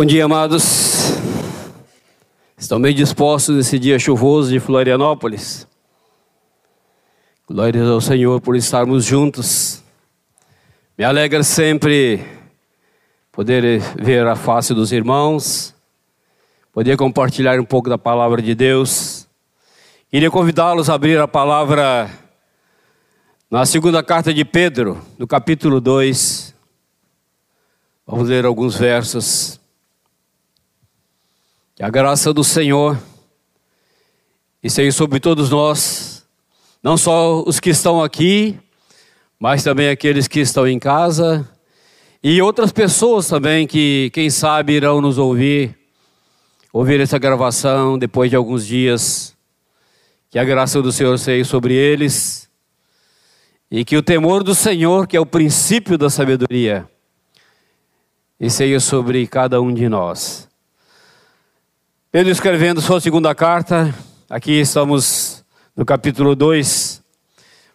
Bom dia, amados. Estão bem dispostos nesse dia chuvoso de Florianópolis? Glórias ao Senhor por estarmos juntos. Me alegra sempre poder ver a face dos irmãos, poder compartilhar um pouco da palavra de Deus. Queria convidá-los a abrir a palavra na segunda carta de Pedro, no capítulo 2. Vamos ler alguns versos. Que a graça do Senhor esteja sobre todos nós, não só os que estão aqui, mas também aqueles que estão em casa e outras pessoas também que, quem sabe, irão nos ouvir, ouvir essa gravação depois de alguns dias. Que a graça do Senhor seja sobre eles e que o temor do Senhor, que é o princípio da sabedoria, e seja sobre cada um de nós. Pedro escrevendo sua segunda carta, aqui estamos no capítulo 2.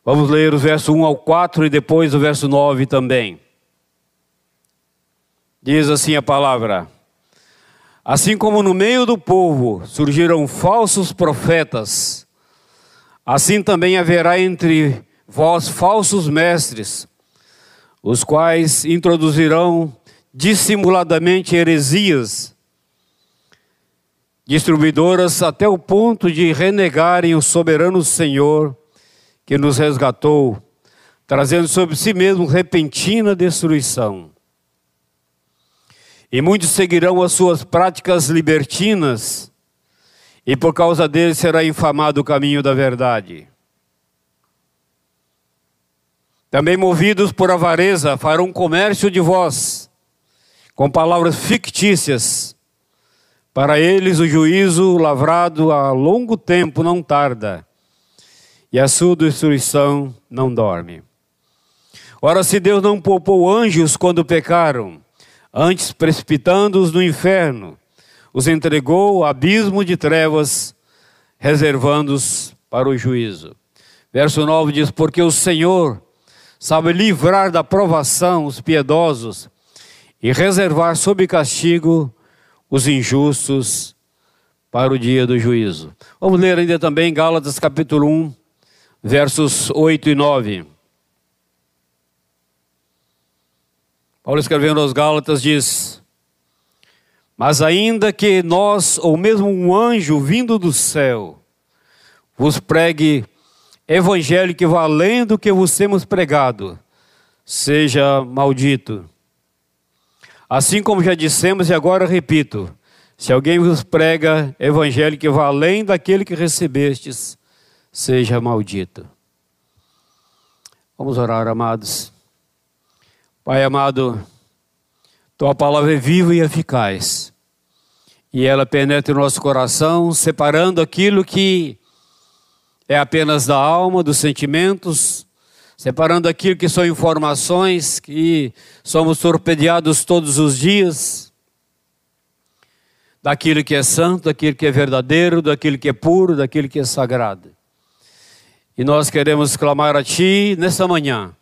Vamos ler o verso 1 ao 4 e depois o verso 9 também. Diz assim a palavra: Assim como no meio do povo surgiram falsos profetas, assim também haverá entre vós falsos mestres, os quais introduzirão dissimuladamente heresias distribuidoras até o ponto de renegarem o soberano Senhor que nos resgatou, trazendo sobre si mesmo repentina destruição. E muitos seguirão as suas práticas libertinas, e por causa deles será infamado o caminho da verdade. Também movidos por avareza, farão comércio de vós, com palavras fictícias, para eles o juízo lavrado há longo tempo não tarda, e a sua destruição não dorme. Ora, se Deus não poupou anjos quando pecaram, antes precipitando-os no inferno, os entregou ao abismo de trevas, reservando-os para o juízo. Verso 9 diz: Porque o Senhor sabe livrar da provação os piedosos e reservar sob castigo os injustos para o dia do juízo. Vamos ler ainda também Gálatas capítulo 1, versos 8 e 9. Paulo escrevendo aos Gálatas diz: Mas ainda que nós, ou mesmo um anjo vindo do céu, vos pregue evangelho que valendo do que vos temos pregado, seja maldito. Assim como já dissemos e agora repito: se alguém vos prega evangelho que vá além daquele que recebestes, seja maldito. Vamos orar, amados. Pai amado, tua palavra é viva e eficaz, e ela penetra o nosso coração, separando aquilo que é apenas da alma, dos sentimentos, separando aquilo que são informações que somos torpedeados todos os dias, daquilo que é santo, daquilo que é verdadeiro, daquilo que é puro, daquilo que é sagrado. E nós queremos clamar a Ti nesta manhã,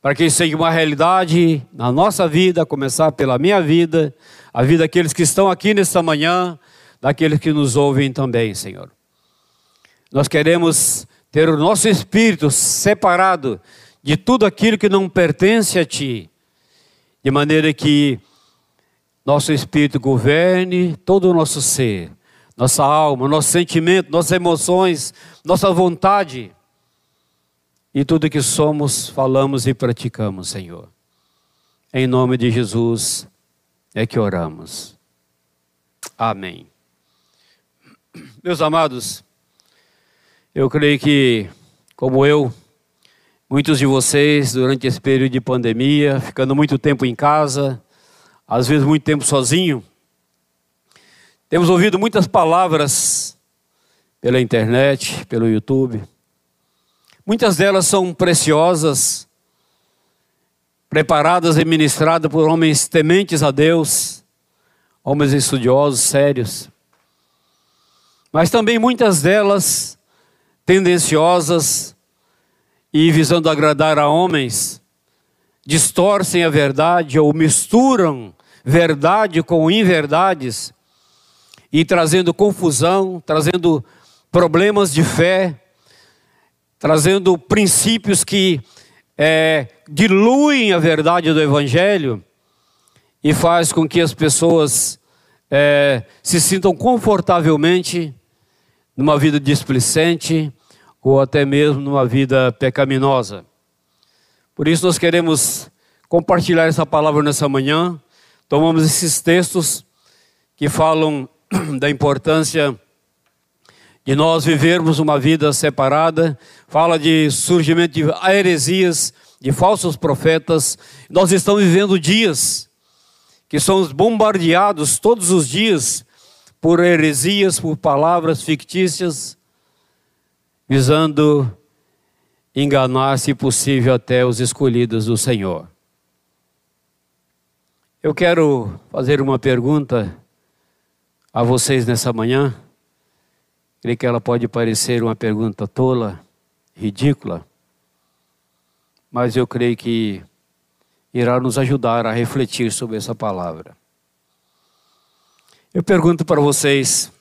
para que isso seja uma realidade na nossa vida, começar pela minha vida, a vida daqueles que estão aqui nesta manhã, daqueles que nos ouvem também, Senhor. Nós queremos ter o nosso espírito separado de tudo aquilo que não pertence a Ti, de maneira que nosso espírito governe todo o nosso ser, nossa alma, nosso sentimento, nossas emoções, nossa vontade e tudo que somos, falamos e praticamos, Senhor. Em nome de Jesus é que oramos. Amém. Meus amados, eu creio que, como eu, muitos de vocês, durante esse período de pandemia, ficando muito tempo em casa, às vezes muito tempo sozinho, temos ouvido muitas palavras pela internet, pelo YouTube. Muitas delas são preciosas, preparadas e ministradas por homens tementes a Deus, homens estudiosos, sérios. Mas também muitas delas tendenciosas e visando agradar a homens, distorcem a verdade ou misturam verdade com inverdades e trazendo confusão, trazendo problemas de fé, trazendo princípios que é, diluem a verdade do Evangelho e faz com que as pessoas é, se sintam confortavelmente numa vida displicente ou até mesmo numa vida pecaminosa. Por isso nós queremos compartilhar essa palavra nessa manhã. Tomamos esses textos que falam da importância de nós vivermos uma vida separada, fala de surgimento de heresias, de falsos profetas. Nós estamos vivendo dias que somos bombardeados todos os dias por heresias, por palavras fictícias, visando enganar, se possível, até os escolhidos do Senhor. Eu quero fazer uma pergunta a vocês nessa manhã. Creio que ela pode parecer uma pergunta tola, ridícula, mas eu creio que irá nos ajudar a refletir sobre essa palavra. Eu pergunto para vocês: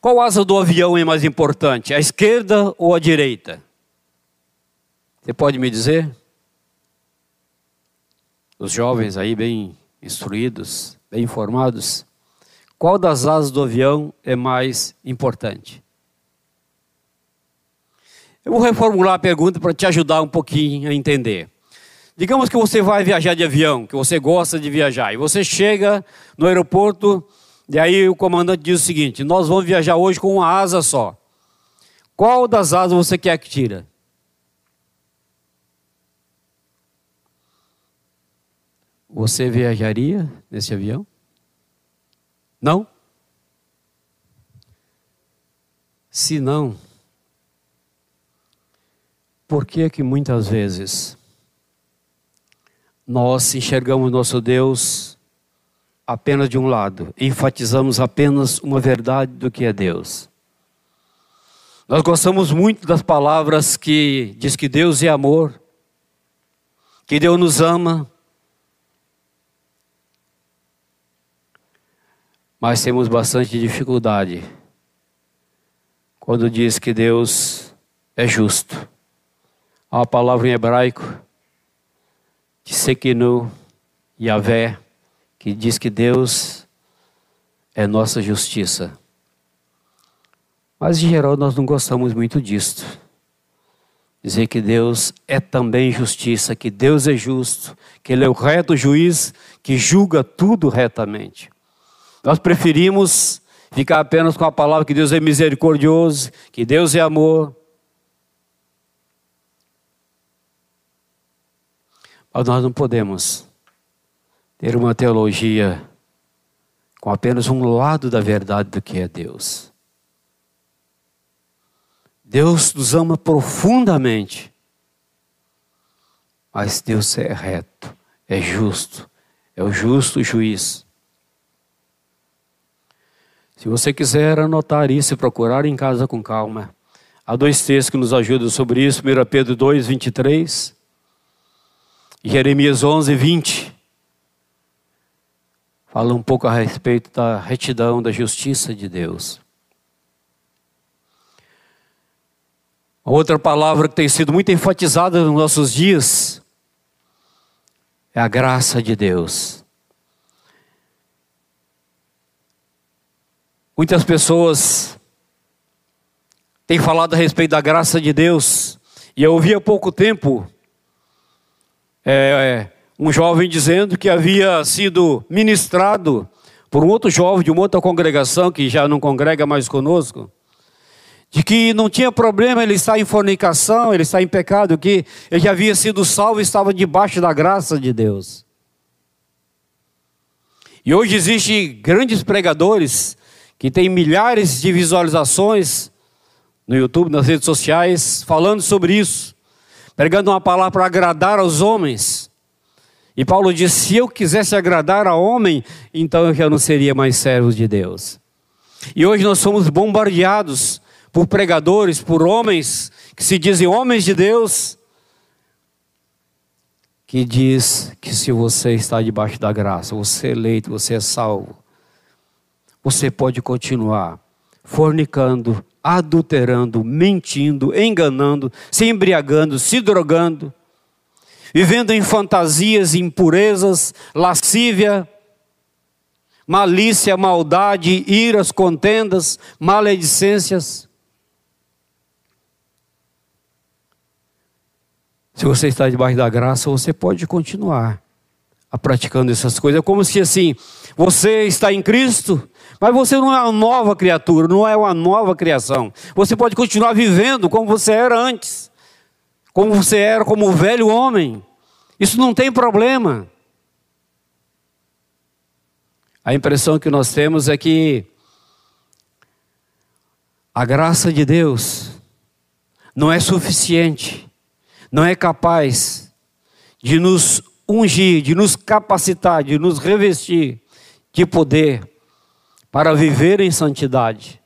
qual asa do avião é mais importante, a esquerda ou a direita? Você pode me dizer? Os jovens aí, bem instruídos, bem informados. Qual das asas do avião é mais importante? Eu vou reformular a pergunta para te ajudar um pouquinho a entender. Digamos que você vai viajar de avião, que você gosta de viajar, e você chega no aeroporto, e aí o comandante diz o seguinte: Nós vamos viajar hoje com uma asa só. Qual das asas você quer que tira? Você viajaria nesse avião? Não? Se não, por que que muitas vezes nós enxergamos nosso Deus apenas de um lado, enfatizamos apenas uma verdade do que é Deus? Nós gostamos muito das palavras que diz que Deus é amor, que Deus nos ama, mas temos bastante dificuldade quando diz que Deus é justo. Há uma palavra em hebraico, Tsekinu, Yahvé, que diz que Deus é nossa justiça. Mas em geral nós não gostamos muito disto. Dizer que Deus é também justiça, que Deus é justo, que Ele é o reto juiz que julga tudo retamente. Nós preferimos ficar apenas com a palavra que Deus é misericordioso, que Deus é amor. Mas nós não podemos ter uma teologia com apenas um lado da verdade do que é Deus. Deus nos ama profundamente, mas Deus é reto, é justo, é o justo juiz. Se você quiser anotar isso e procurar em casa com calma, há dois textos que nos ajudam sobre isso: 1 Pedro 2, 23 e Jeremias 11, 20. Fala um pouco a respeito da retidão, da justiça de Deus. outra palavra que tem sido muito enfatizada nos nossos dias é a graça de Deus. Muitas pessoas têm falado a respeito da graça de Deus, e eu ouvi há pouco tempo é, um jovem dizendo que havia sido ministrado por um outro jovem de uma outra congregação que já não congrega mais conosco, de que não tinha problema ele estar em fornicação, ele estar em pecado, que ele já havia sido salvo e estava debaixo da graça de Deus. E hoje existem grandes pregadores que tem milhares de visualizações no YouTube, nas redes sociais, falando sobre isso, pregando uma palavra para agradar aos homens. E Paulo diz: se eu quisesse agradar a homem, então eu já não seria mais servo de Deus. E hoje nós somos bombardeados por pregadores, por homens que se dizem homens de Deus, que diz que se você está debaixo da graça, você é eleito, você é salvo, você pode continuar fornicando, adulterando, mentindo, enganando, se embriagando, se drogando, vivendo em fantasias, impurezas, lascívia, malícia, maldade, iras, contendas, maledicências. Se você está debaixo da graça, você pode continuar a praticando essas coisas. É como se assim, você está em Cristo, mas você não é uma nova criatura, não é uma nova criação. Você pode continuar vivendo como você era antes, como você era como o velho homem. Isso não tem problema. A impressão que nós temos é que a graça de Deus não é suficiente não é capaz de nos ungir, de nos capacitar, de nos revestir de poder para viver em santidade,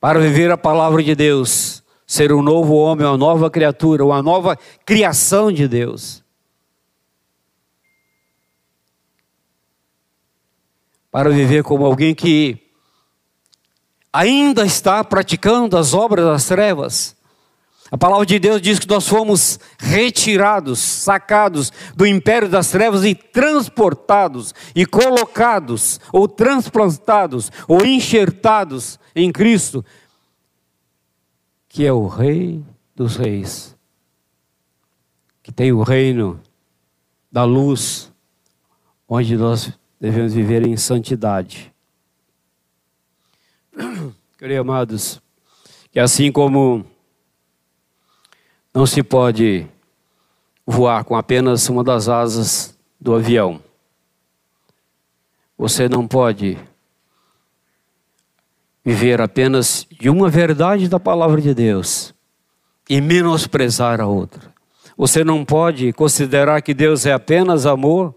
para viver a palavra de Deus, ser um novo homem, uma nova criatura, uma nova criação de Deus. Para viver como alguém que ainda está praticando as obras das trevas, a palavra de Deus diz que nós fomos retirados, sacados do império das trevas e transportados e colocados, ou transplantados, ou enxertados em Cristo, que é o Rei dos Reis, que tem o reino da luz, onde nós devemos viver em santidade. Queridos amados, que assim como não se pode voar com apenas uma das asas do avião. Você não pode viver apenas de uma verdade da palavra de Deus e menosprezar a outra. Você não pode considerar que Deus é apenas amor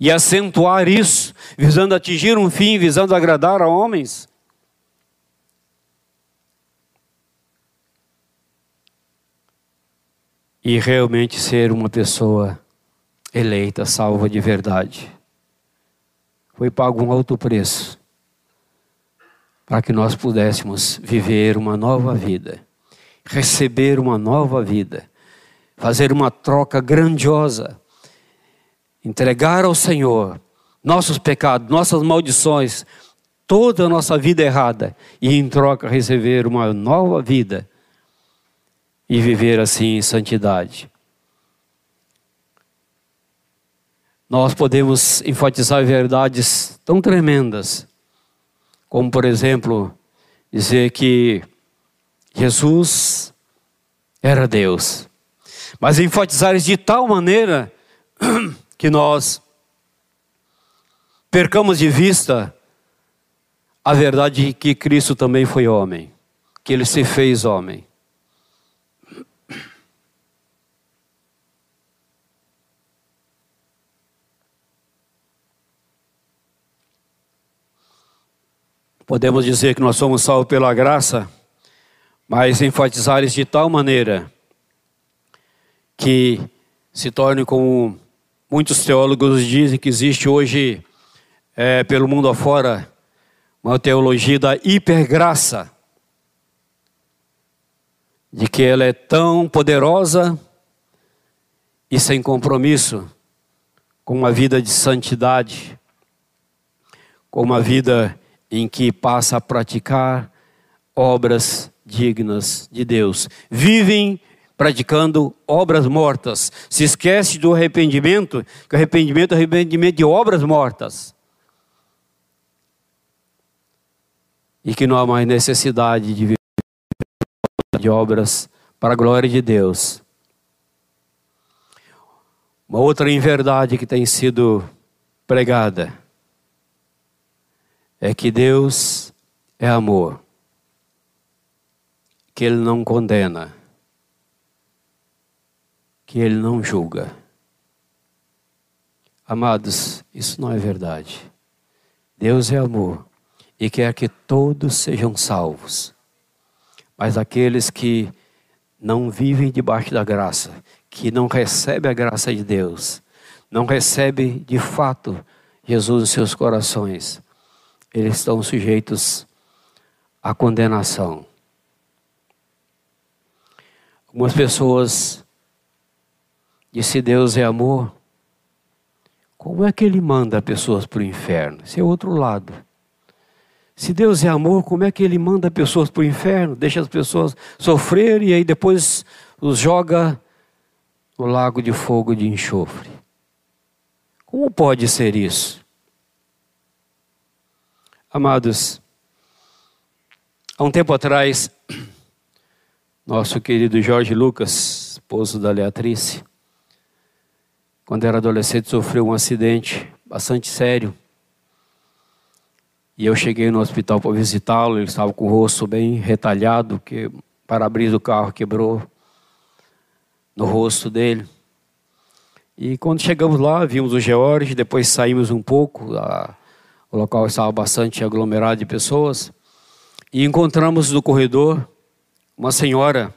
e acentuar isso, visando atingir um fim, visando agradar a homens. e realmente ser uma pessoa eleita, salva de verdade. Foi pago um alto preço para que nós pudéssemos viver uma nova vida, receber uma nova vida, fazer uma troca grandiosa, entregar ao Senhor nossos pecados, nossas maldições, toda a nossa vida errada e em troca receber uma nova vida e viver assim em santidade. Nós podemos enfatizar verdades tão tremendas, como, por exemplo, dizer que Jesus era Deus, mas enfatizar isso de tal maneira que nós percamos de vista a verdade de que Cristo também foi homem, que ele se fez homem. Podemos dizer que nós somos salvos pela graça, mas enfatizar isso de tal maneira que se torne como muitos teólogos dizem que existe hoje é, pelo mundo afora uma teologia da hipergraça, de que ela é tão poderosa e sem compromisso com uma vida de santidade, com uma vida em que passa a praticar obras dignas de Deus. Vivem praticando obras mortas. Se esquece do arrependimento, que o arrependimento é arrependimento de obras mortas. E que não há mais necessidade de viver de obras para a glória de Deus. Uma outra inverdade que tem sido pregada é que Deus é amor, que Ele não condena, que Ele não julga. Amados, isso não é verdade. Deus é amor e quer que todos sejam salvos. Mas aqueles que não vivem debaixo da graça, que não recebe a graça de Deus, não recebe de fato Jesus em seus corações, eles estão sujeitos à condenação. Algumas pessoas dizem: se Deus é amor, como é que ele manda pessoas para o inferno? Esse é outro lado. Se Deus é amor, como é que ele manda pessoas para o inferno? Deixa as pessoas sofrer e aí depois os joga no lago de fogo de enxofre. Como pode ser isso? Amados, há um tempo atrás, nosso querido Jorge Lucas, esposo da Leatrice, quando era adolescente, sofreu um acidente bastante sério. E eu cheguei no hospital para visitá-lo, ele estava com o rosto bem retalhado, que o para-brisa do carro quebrou no rosto dele. E quando chegamos lá, vimos o George, depois saímos um pouco, a, o local estava bastante aglomerado de pessoas, e encontramos no corredor uma senhora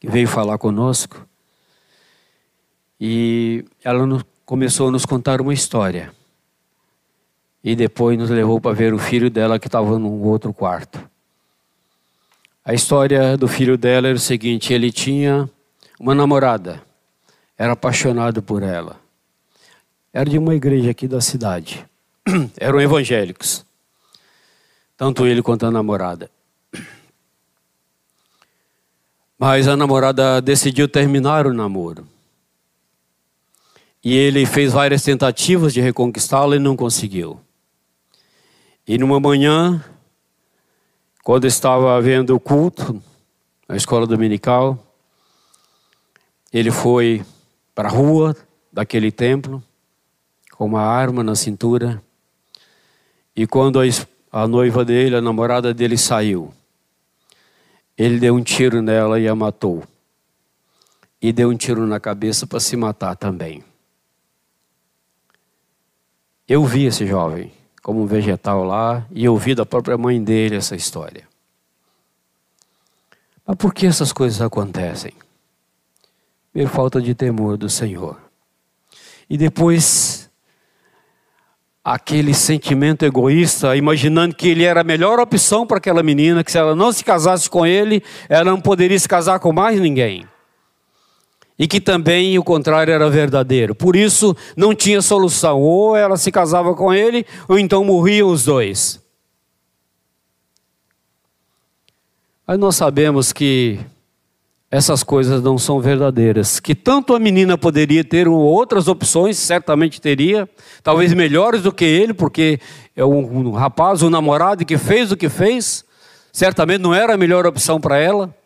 que veio falar conosco. E ela começou a nos contar uma história. E depois nos levou para ver o filho dela que estava num outro quarto. A história do filho dela era o seguinte: ele tinha uma namorada, era apaixonado por ela. Era de uma igreja aqui da cidade. Eram evangélicos. Tanto ele quanto a namorada. Mas a namorada decidiu terminar o namoro. E ele fez várias tentativas de reconquistá-la e não conseguiu. E numa manhã, quando estava havendo o culto na escola dominical, ele foi para a rua daquele templo com uma arma na cintura. E quando a, noiva dele, a namorada dele saiu, ele deu um tiro nela e a matou. E deu um tiro na cabeça para se matar também. Eu vi esse jovem como um vegetal lá e ouvi da própria mãe dele essa história. Mas por que essas coisas acontecem? Por falta de temor do Senhor. E depois, aquele sentimento egoísta, imaginando que ele era a melhor opção para aquela menina, que se ela não se casasse com ele, ela não poderia se casar com mais ninguém e que também o contrário era verdadeiro. Por isso não tinha solução. Ou ela se casava com ele, ou então morriam os dois. Mas nós sabemos que essas coisas não são verdadeiras. Que tanto a menina poderia ter outras opções, certamente teria, talvez melhores do que ele, porque é um, rapaz, um namorado que fez o que fez, certamente não era a melhor opção para ela.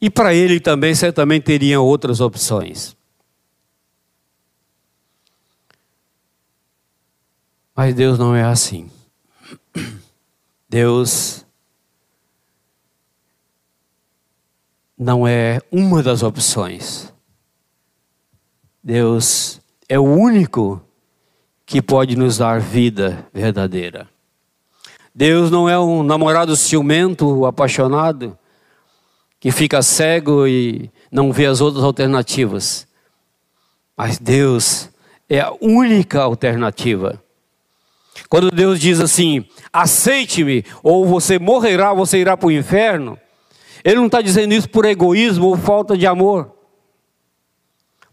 E para ele também certamente teria outras opções. Mas Deus não é assim. Deus não é uma das opções. Deus é o único que pode nos dar vida verdadeira. Deus não é um namorado ciumento, apaixonado que fica cego e não vê as outras alternativas. Mas Deus é a única alternativa. Quando Deus diz assim: aceite-me, ou você morrerá, você irá para o inferno, Ele não está dizendo isso por egoísmo ou falta de amor,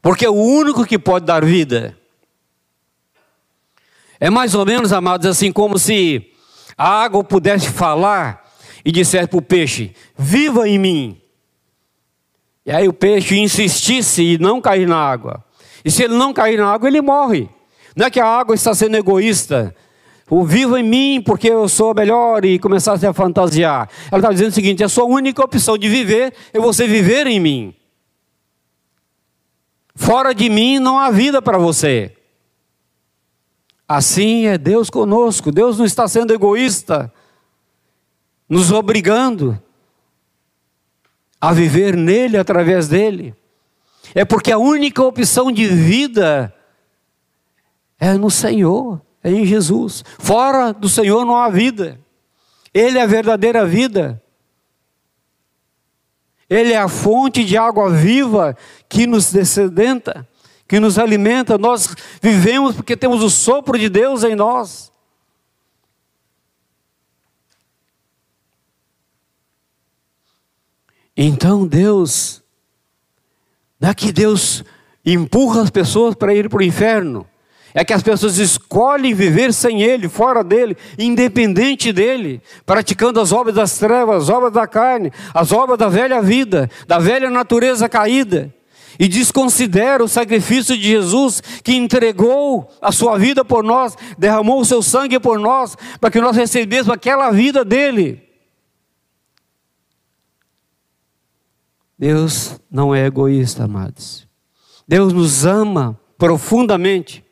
porque é o único que pode dar vida. É mais ou menos, amados, assim como se a água pudesse falar e dissesse para o peixe: Viva em mim. E aí o peixe insistisse e não cair na água. E se ele não cair na água, ele morre. Não é que a água está sendo egoísta. O viva em mim porque eu sou melhor e começasse a fantasiar. Ela está dizendo o seguinte: a sua única opção de viver é você viver em mim. Fora de mim não há vida para você. Assim é Deus conosco. Deus não está sendo egoísta nos obrigando a viver nele, através dele. É porque a única opção de vida é no Senhor, é em Jesus. Fora do Senhor não há vida. Ele é a verdadeira vida. Ele é a fonte de água viva que nos descedenta, que nos alimenta. Nós vivemos porque temos o sopro de Deus em nós. Então Deus, não é Deus empurra as pessoas para ir para o inferno, é que as pessoas escolhem viver sem Ele, fora dele, independente dele, praticando as obras das trevas, as obras da carne, as obras da velha vida, da velha natureza caída, e desconsidera o sacrifício de Jesus que entregou a sua vida por nós, derramou o seu sangue por nós, para que nós recebêssemos aquela vida dele. Deus não é egoísta, amados. Deus nos ama profundamente.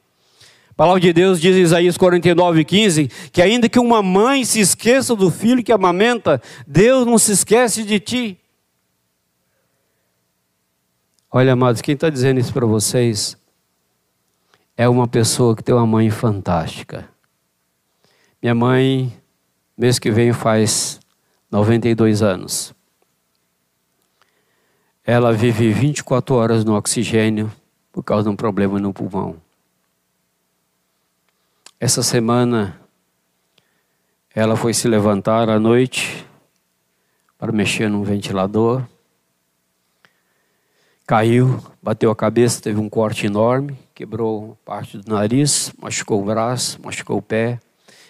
A palavra de Deus diz em Isaías 49, 15, que ainda que uma mãe se esqueça do filho que amamenta, Deus não se esquece de ti. Olha, amados, quem está dizendo isso para vocês é uma pessoa que tem uma mãe fantástica. Minha mãe, mês que vem, faz 92 anos. Ela vive 24 horas no oxigênio por causa de um problema no pulmão. Essa semana, ela foi se levantar à noite para mexer num ventilador. Caiu, bateu a cabeça, teve um corte enorme, quebrou parte do nariz, machucou o braço, machucou o pé.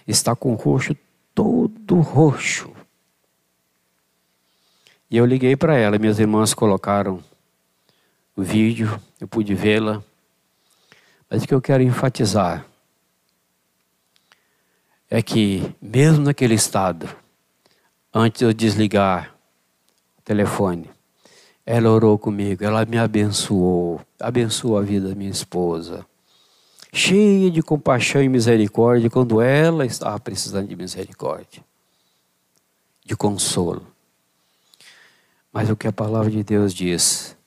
Está com o rosto todo roxo. E eu liguei para ela, minhas irmãs colocaram o vídeo, eu pude vê-la. Mas o que eu quero enfatizar é que, mesmo naquele estado, antes de eu desligar o telefone, ela orou comigo, ela me abençoou, abençoou a vida da minha esposa, cheia de compaixão e misericórdia quando ela estava precisando de misericórdia, de consolo. Mas o que a palavra de Deus diz,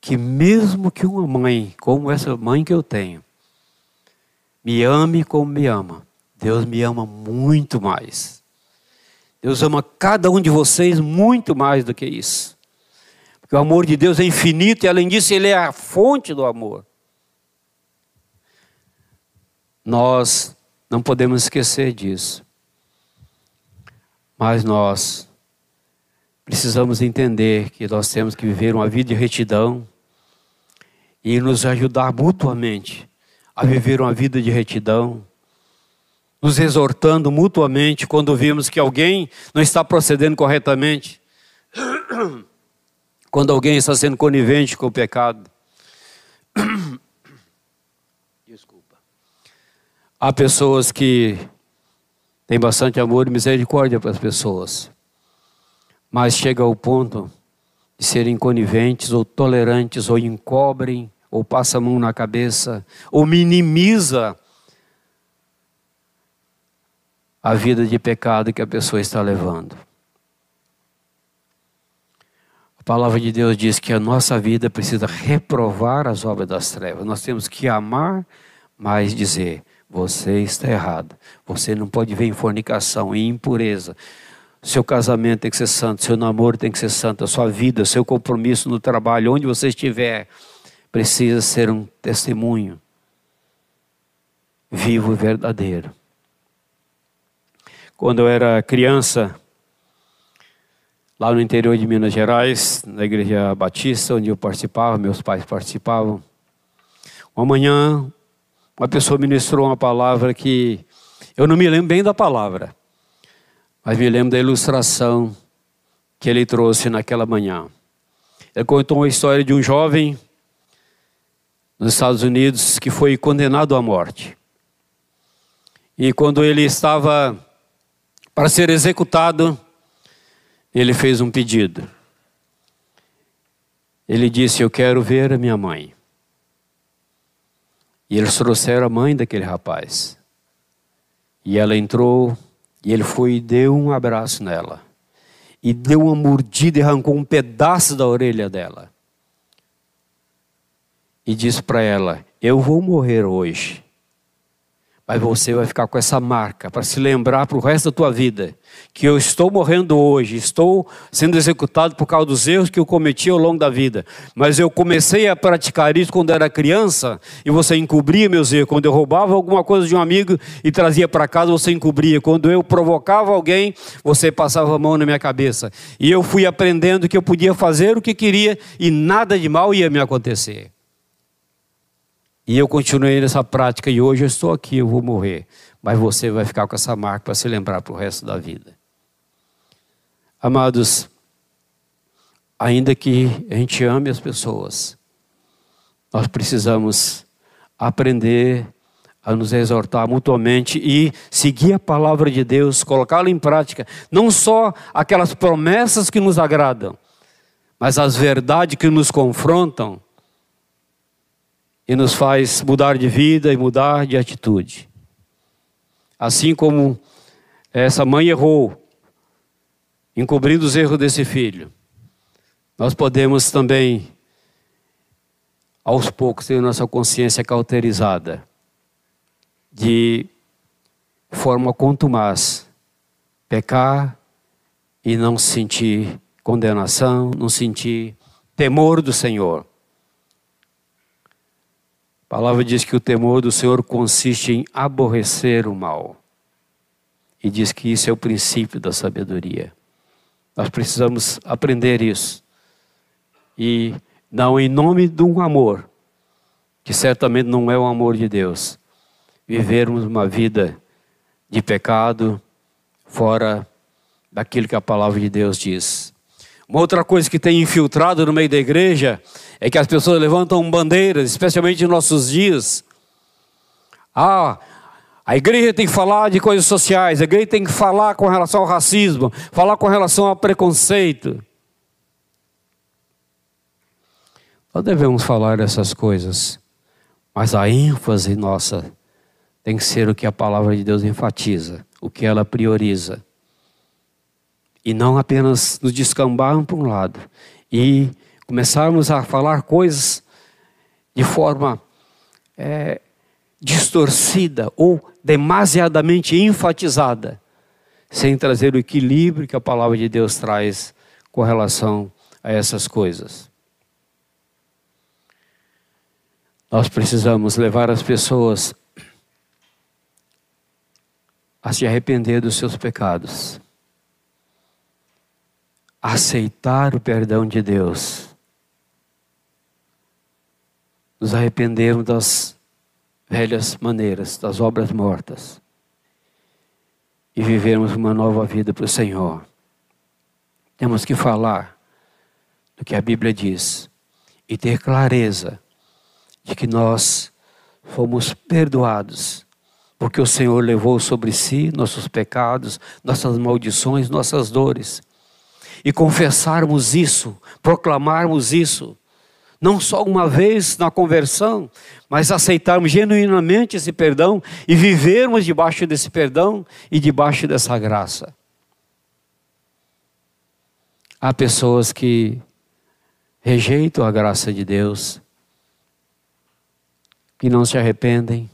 que mesmo que uma mãe, como essa mãe que eu tenho, me ame como me ama, Deus me ama muito mais. Deus ama cada um de vocês muito mais do que isso. Porque o amor de Deus é infinito e, além disso, Ele é a fonte do amor. Nós não podemos esquecer disso. Mas nós precisamos entender que nós temos que viver uma vida de retidão e nos ajudar mutuamente a viver uma vida de retidão, nos exortando mutuamente quando vimos que alguém não está procedendo corretamente, quando alguém está sendo conivente com o pecado. Desculpa. Há pessoas que têm bastante amor e misericórdia para as pessoas mas chega ao ponto de serem coniventes ou tolerantes ou encobrem ou passa a mão na cabeça ou minimiza a vida de pecado que a pessoa está levando. A palavra de Deus diz que a nossa vida precisa reprovar as obras das trevas. Nós temos que amar, mas dizer: você está errado. Você não pode ver em fornicação, em impureza. Seu casamento tem que ser santo, seu namoro tem que ser santo, a sua vida, seu compromisso no trabalho, onde você estiver, precisa ser um testemunho vivo e verdadeiro. Quando eu era criança, lá no interior de Minas Gerais, na igreja batista, onde eu participava, meus pais participavam, uma manhã, uma pessoa ministrou uma palavra que eu não me lembro bem da palavra mas me lembro da ilustração que ele trouxe naquela manhã. Ele contou a história de um jovem nos Estados Unidos que foi condenado à morte. E quando ele estava para ser executado, ele fez um pedido. Ele disse: Eu quero ver a minha mãe. E eles trouxeram a mãe daquele rapaz. E ela entrou e ele foi e deu um abraço nela. E deu uma mordida e arrancou um pedaço da orelha dela. E disse para ela: Eu vou morrer hoje. Mas você vai ficar com essa marca para se lembrar para o resto da tua vida que eu estou morrendo hoje, estou sendo executado por causa dos erros que eu cometi ao longo da vida. Mas eu comecei a praticar isso quando era criança e você encobria meus erros. Quando eu roubava alguma coisa de um amigo e trazia para casa, você encobria. Quando eu provocava alguém, você passava a mão na minha cabeça. E eu fui aprendendo que eu podia fazer o que queria e nada de mal ia me acontecer. E eu continuei nessa prática e hoje eu estou aqui, eu vou morrer. Mas você vai ficar com essa marca para se lembrar para o resto da vida. Amados, ainda que a gente ame as pessoas, nós precisamos aprender a nos exortar mutuamente e seguir a palavra de Deus, colocá-la em prática, não só aquelas promessas que nos agradam, mas as verdades que nos confrontam e nos faz mudar de vida e mudar de atitude. Assim como essa mãe errou, encobrindo os erros desse filho, nós podemos também, aos poucos, ter nossa consciência cauterizada, de forma contumaz, pecar e não sentir condenação, não sentir temor do Senhor. A palavra diz que o temor do Senhor consiste em aborrecer o mal. E diz que isso é o princípio da sabedoria. Nós precisamos aprender isso. E não em nome de um amor, que certamente não é o amor de Deus, vivermos uma vida de pecado fora daquilo que a palavra de Deus diz. Uma outra coisa que tem infiltrado no meio da igreja é que as pessoas levantam bandeiras, especialmente em nossos dias. Ah, a igreja tem que falar de coisas sociais, a igreja tem que falar com relação ao racismo, falar com relação ao preconceito. Nós devemos falar essas coisas, mas a ênfase nossa tem que ser o que a palavra de Deus enfatiza, o que ela prioriza. E não apenas nos descambar para um lado e começarmos a falar coisas de forma é, distorcida ou demasiadamente enfatizada, sem trazer o equilíbrio que a palavra de Deus traz com relação a essas coisas. Nós precisamos levar as pessoas a se arrepender dos seus pecados aceitar o perdão de Deus, nos arrependermos das velhas maneiras, das obras mortas. E vivermos uma nova vida para o Senhor. Temos que falar do que a Bíblia diz e ter clareza de que nós fomos perdoados, porque o Senhor levou sobre si nossos pecados, nossas maldições, nossas dores e confessarmos isso, proclamarmos isso, não só uma vez na conversão, mas aceitarmos genuinamente esse perdão e vivermos debaixo desse perdão e debaixo dessa graça. Há pessoas que rejeitam a graça de Deus, que não se arrependem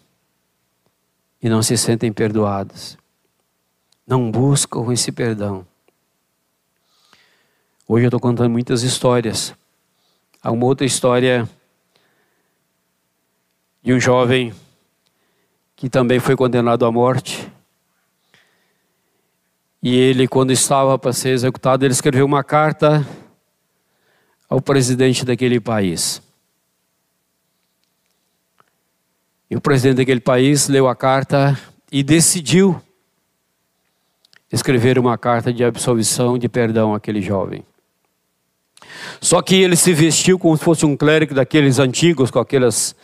e não se sentem perdoados, não buscam esse perdão. Hoje eu estou contando muitas histórias. Há uma outra história de um jovem que também foi condenado à morte. E ele, quando estava para ser executado, ele escreveu uma carta ao presidente daquele país. E o presidente daquele país leu a carta e decidiu escrever uma carta de absolvição, de perdão àquele jovem. Só que ele se vestiu como se fosse um clérigo daqueles antigos, com aquelas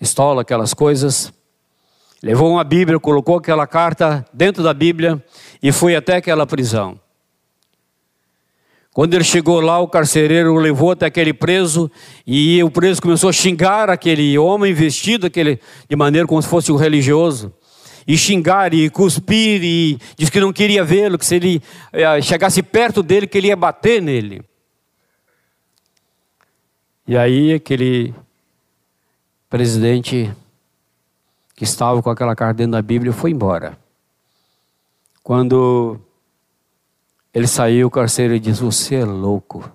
estolas, aquelas coisas. Levou uma Bíblia, colocou aquela carta dentro da Bíblia e foi até aquela prisão. Quando ele chegou lá, o carcereiro o levou até aquele preso e o preso começou a xingar aquele homem vestido aquele, de maneira como se fosse um religioso. E xingar e cuspir e disse que não queria vê-lo, que se ele eh, chegasse perto dele, que ele ia bater nele. E aí aquele presidente que estava com aquela carta dentro da Bíblia foi embora. Quando ele saiu, o carcereiro disse: Você é louco,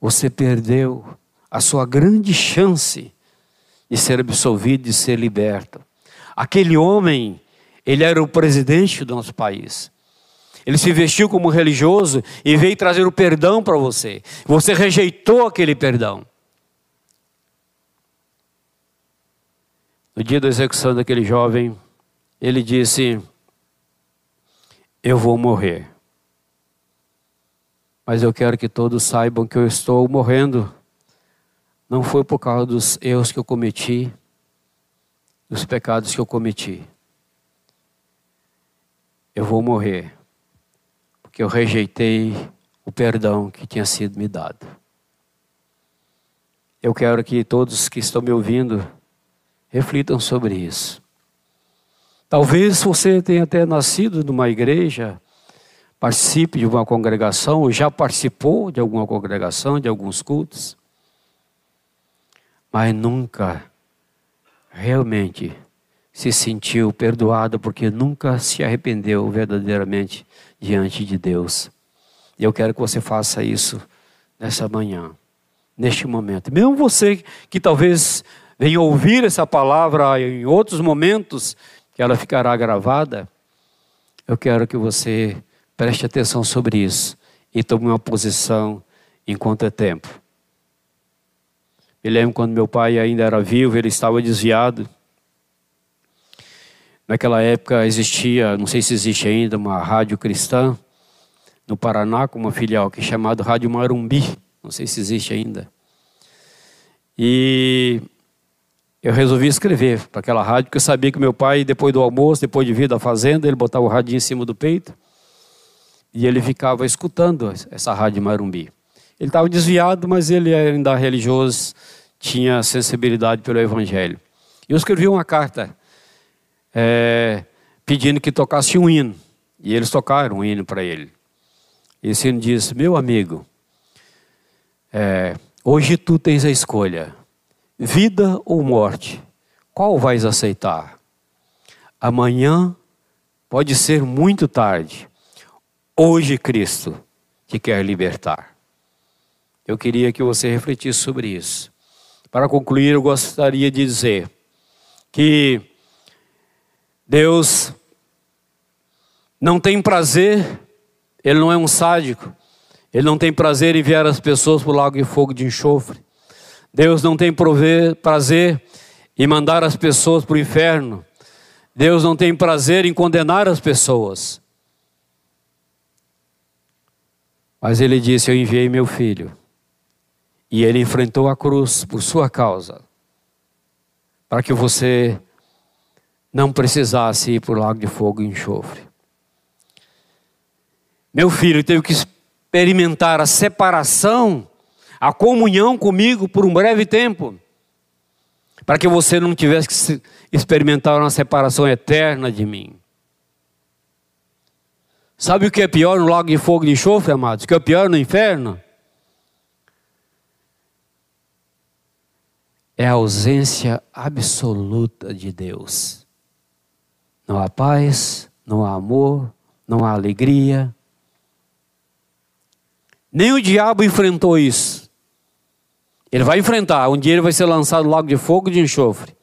você perdeu a sua grande chance de ser absolvido, de ser liberto. Aquele homem, ele era o presidente do nosso país. Ele se vestiu como religioso e veio trazer o perdão para você. Você rejeitou aquele perdão. No dia da execução daquele jovem, ele disse: Eu vou morrer. Mas eu quero que todos saibam que eu estou morrendo não foi por causa dos erros que eu cometi, dos pecados que eu cometi. Eu vou morrer, porque eu rejeitei o perdão que tinha sido me dado. Eu quero que todos que estão me ouvindo reflitam sobre isso. Talvez você tenha até nascido numa igreja, participe de uma congregação, ou já participou de alguma congregação, de alguns cultos mas nunca realmente se sentiu perdoado porque nunca se arrependeu verdadeiramente diante de Deus. E eu quero que você faça isso nessa manhã, neste momento. Mesmo você que talvez venha ouvir essa palavra em outros momentos, que ela ficará gravada, eu quero que você preste atenção sobre isso e tome uma posição enquanto é tempo. Me lembro quando meu pai ainda era vivo, ele estava desviado. Naquela época existia, não sei se existe ainda, uma rádio cristã no Paraná, com uma filial que é chamada Rádio Marumbi. Não sei se existe ainda. E eu resolvi escrever para aquela rádio, porque eu sabia que meu pai, depois do almoço, depois de vir da fazenda, ele botava o radinho em cima do peito e ele ficava escutando essa rádio Marumbi. Ele estava desviado, mas ele ainda religioso, tinha sensibilidade pelo Evangelho. Eu escrevi uma carta é, pedindo que tocasse um hino. E eles tocaram um hino para ele. E esse hino diz: Meu amigo, é, hoje tu tens a escolha: vida ou morte. Qual vais aceitar? Amanhã pode ser muito tarde. Hoje Cristo te quer libertar. Eu queria que você refletisse sobre isso. Para concluir, eu gostaria de dizer que Deus não tem prazer, Ele não é um sádico, Ele não tem prazer em enviar as pessoas para o lago de fogo de enxofre. Deus não tem prazer em mandar as pessoas para o inferno. Deus não tem prazer em condenar as pessoas. Mas Ele disse: Eu enviei meu filho e ele enfrentou a cruz por sua causa, para que você não precisasse ir para o lago de fogo e enxofre. Meu filho teve que experimentar a separação, a comunhão comigo por um breve tempo, para que você não tivesse que experimentar uma separação eterna de mim. Sabe o que é pior no lago de fogo e enxofre, amados? O que é pior no inferno? é a ausência absoluta de Deus. Não há paz, não há amor, não há alegria. Nem o diabo enfrentou isso. Ele vai enfrentar, um dia ele vai ser lançado no lago de fogo e de enxofre.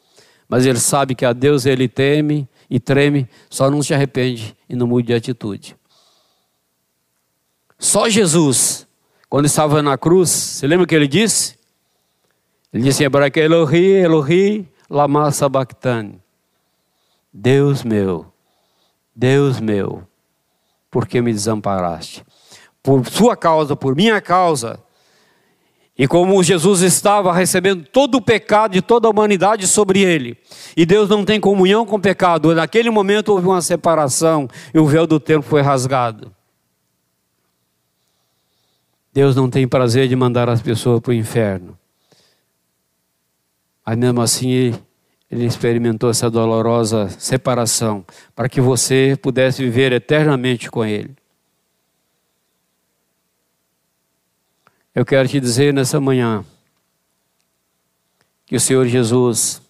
Mas ele sabe que a Deus ele teme e treme, só não se arrepende e não mude de atitude. Só Jesus, quando estava na cruz, você lembra o que ele disse? Ele disse em hebraico, Elohi, Elohi, lama sabachthani. Deus meu, Deus meu, por que me desamparaste? Por sua causa, por minha causa. E como Jesus estava recebendo todo o pecado de toda a humanidade sobre ele, e Deus não tem comunhão com o pecado, naquele momento houve uma separação e o véu do templo foi rasgado. Deus não tem prazer de mandar as pessoas para o inferno. Mas mesmo assim ele experimentou essa dolorosa separação para que você pudesse viver eternamente com ele. Eu quero te dizer nessa manhã que o Senhor Jesus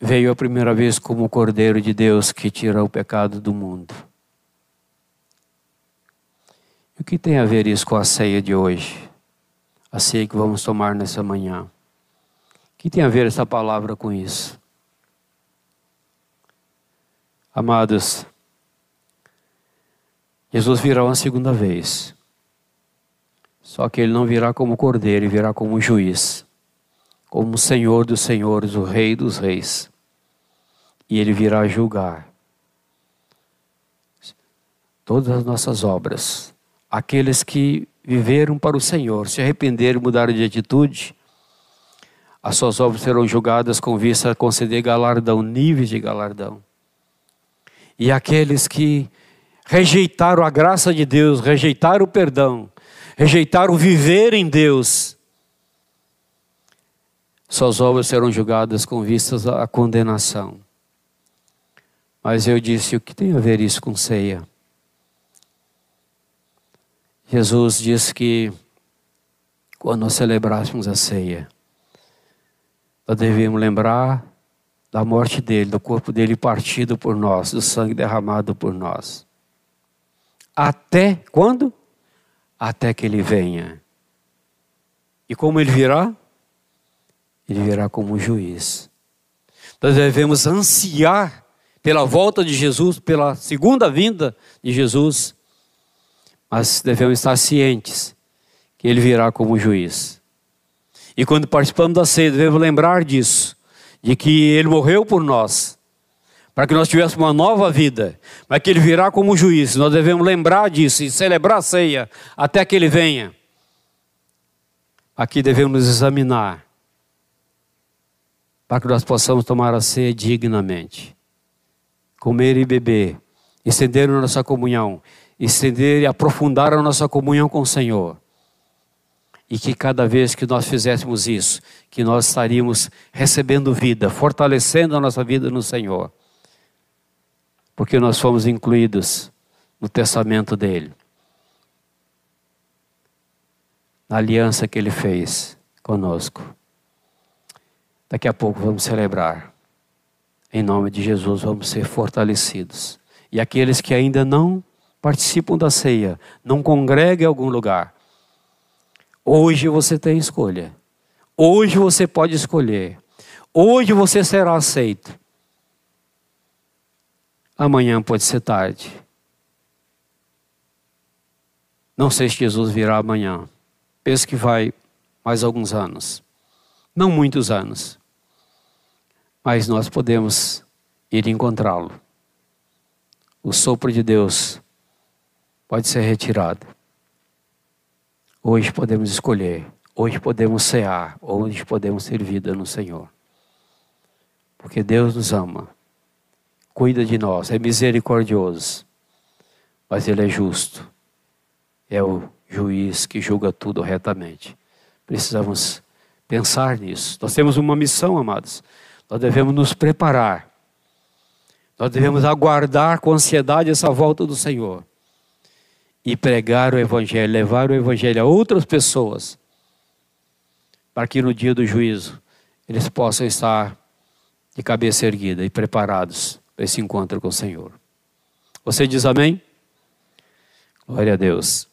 veio a primeira vez como o Cordeiro de Deus que tira o pecado do mundo. E o que tem a ver isso com a ceia de hoje? A ceia que vamos tomar nessa manhã. O que tem a ver essa palavra com isso? Amados, Jesus virá uma segunda vez. Só que ele não virá como cordeiro, ele virá como juiz, como Senhor dos senhores, o Rei dos reis. E ele virá julgar todas as nossas obras. Aqueles que viveram para o Senhor, se arrependeram mudaram de atitude, as suas obras serão julgadas com vista a conceder galardão, níveis de galardão. E aqueles que rejeitaram a graça de Deus, rejeitaram o perdão, rejeitaram viver em Deus, suas obras serão julgadas com vistas à condenação. Mas eu disse: o que tem a ver isso com ceia? Jesus disse que quando nós celebrássemos a ceia, nós devemos lembrar da morte dele, do corpo dele partido por nós, do sangue derramado por nós. Até quando? Até que ele venha. E como ele virá? Ele virá como juiz. Nós devemos ansiar pela volta de Jesus, pela segunda vinda de Jesus, mas devemos estar cientes que ele virá como juiz. E quando participamos da ceia, devemos lembrar disso de que ele morreu por nós, para que nós tivéssemos uma nova vida, mas que ele virá como juiz. Nós devemos lembrar disso e celebrar a ceia até que ele venha. Aqui devemos nos examinar, para que nós possamos tomar a ceia dignamente, comer e beber, estender a nossa comunhão, estender e aprofundar a nossa comunhão com o Senhor e que cada vez que nós fizéssemos isso, que nós estaríamos recebendo vida, fortalecendo a nossa vida no Senhor. Porque nós fomos incluídos no testamento dele. Na aliança que ele fez conosco. Daqui a pouco vamos celebrar. Em nome de Jesus vamos ser fortalecidos. E aqueles que ainda não participam da ceia, não congregam em algum lugar, Hoje você tem escolha. Hoje você pode escolher. Hoje você será aceito. Amanhã pode ser tarde. Não sei se Jesus virá amanhã. Penso que vai mais alguns anos. Não muitos anos. Mas nós podemos ir encontrá-lo. O sopro de Deus pode ser retirado. Hoje podemos escolher, hoje podemos cear, hoje podemos ser vida no Senhor. Porque Deus nos ama, cuida de nós, é misericordioso, mas Ele é justo, é o juiz que julga tudo retamente. Precisamos pensar nisso. Nós temos uma missão, amados. Nós devemos nos preparar. Nós devemos aguardar com ansiedade essa volta do Senhor e pregar o Evangelho, levar o Evangelho a outras pessoas, para que no dia do juízo eles possam estar de cabeça erguida e preparados para esse encontro com o Senhor. Você diz amém? Glória a Deus.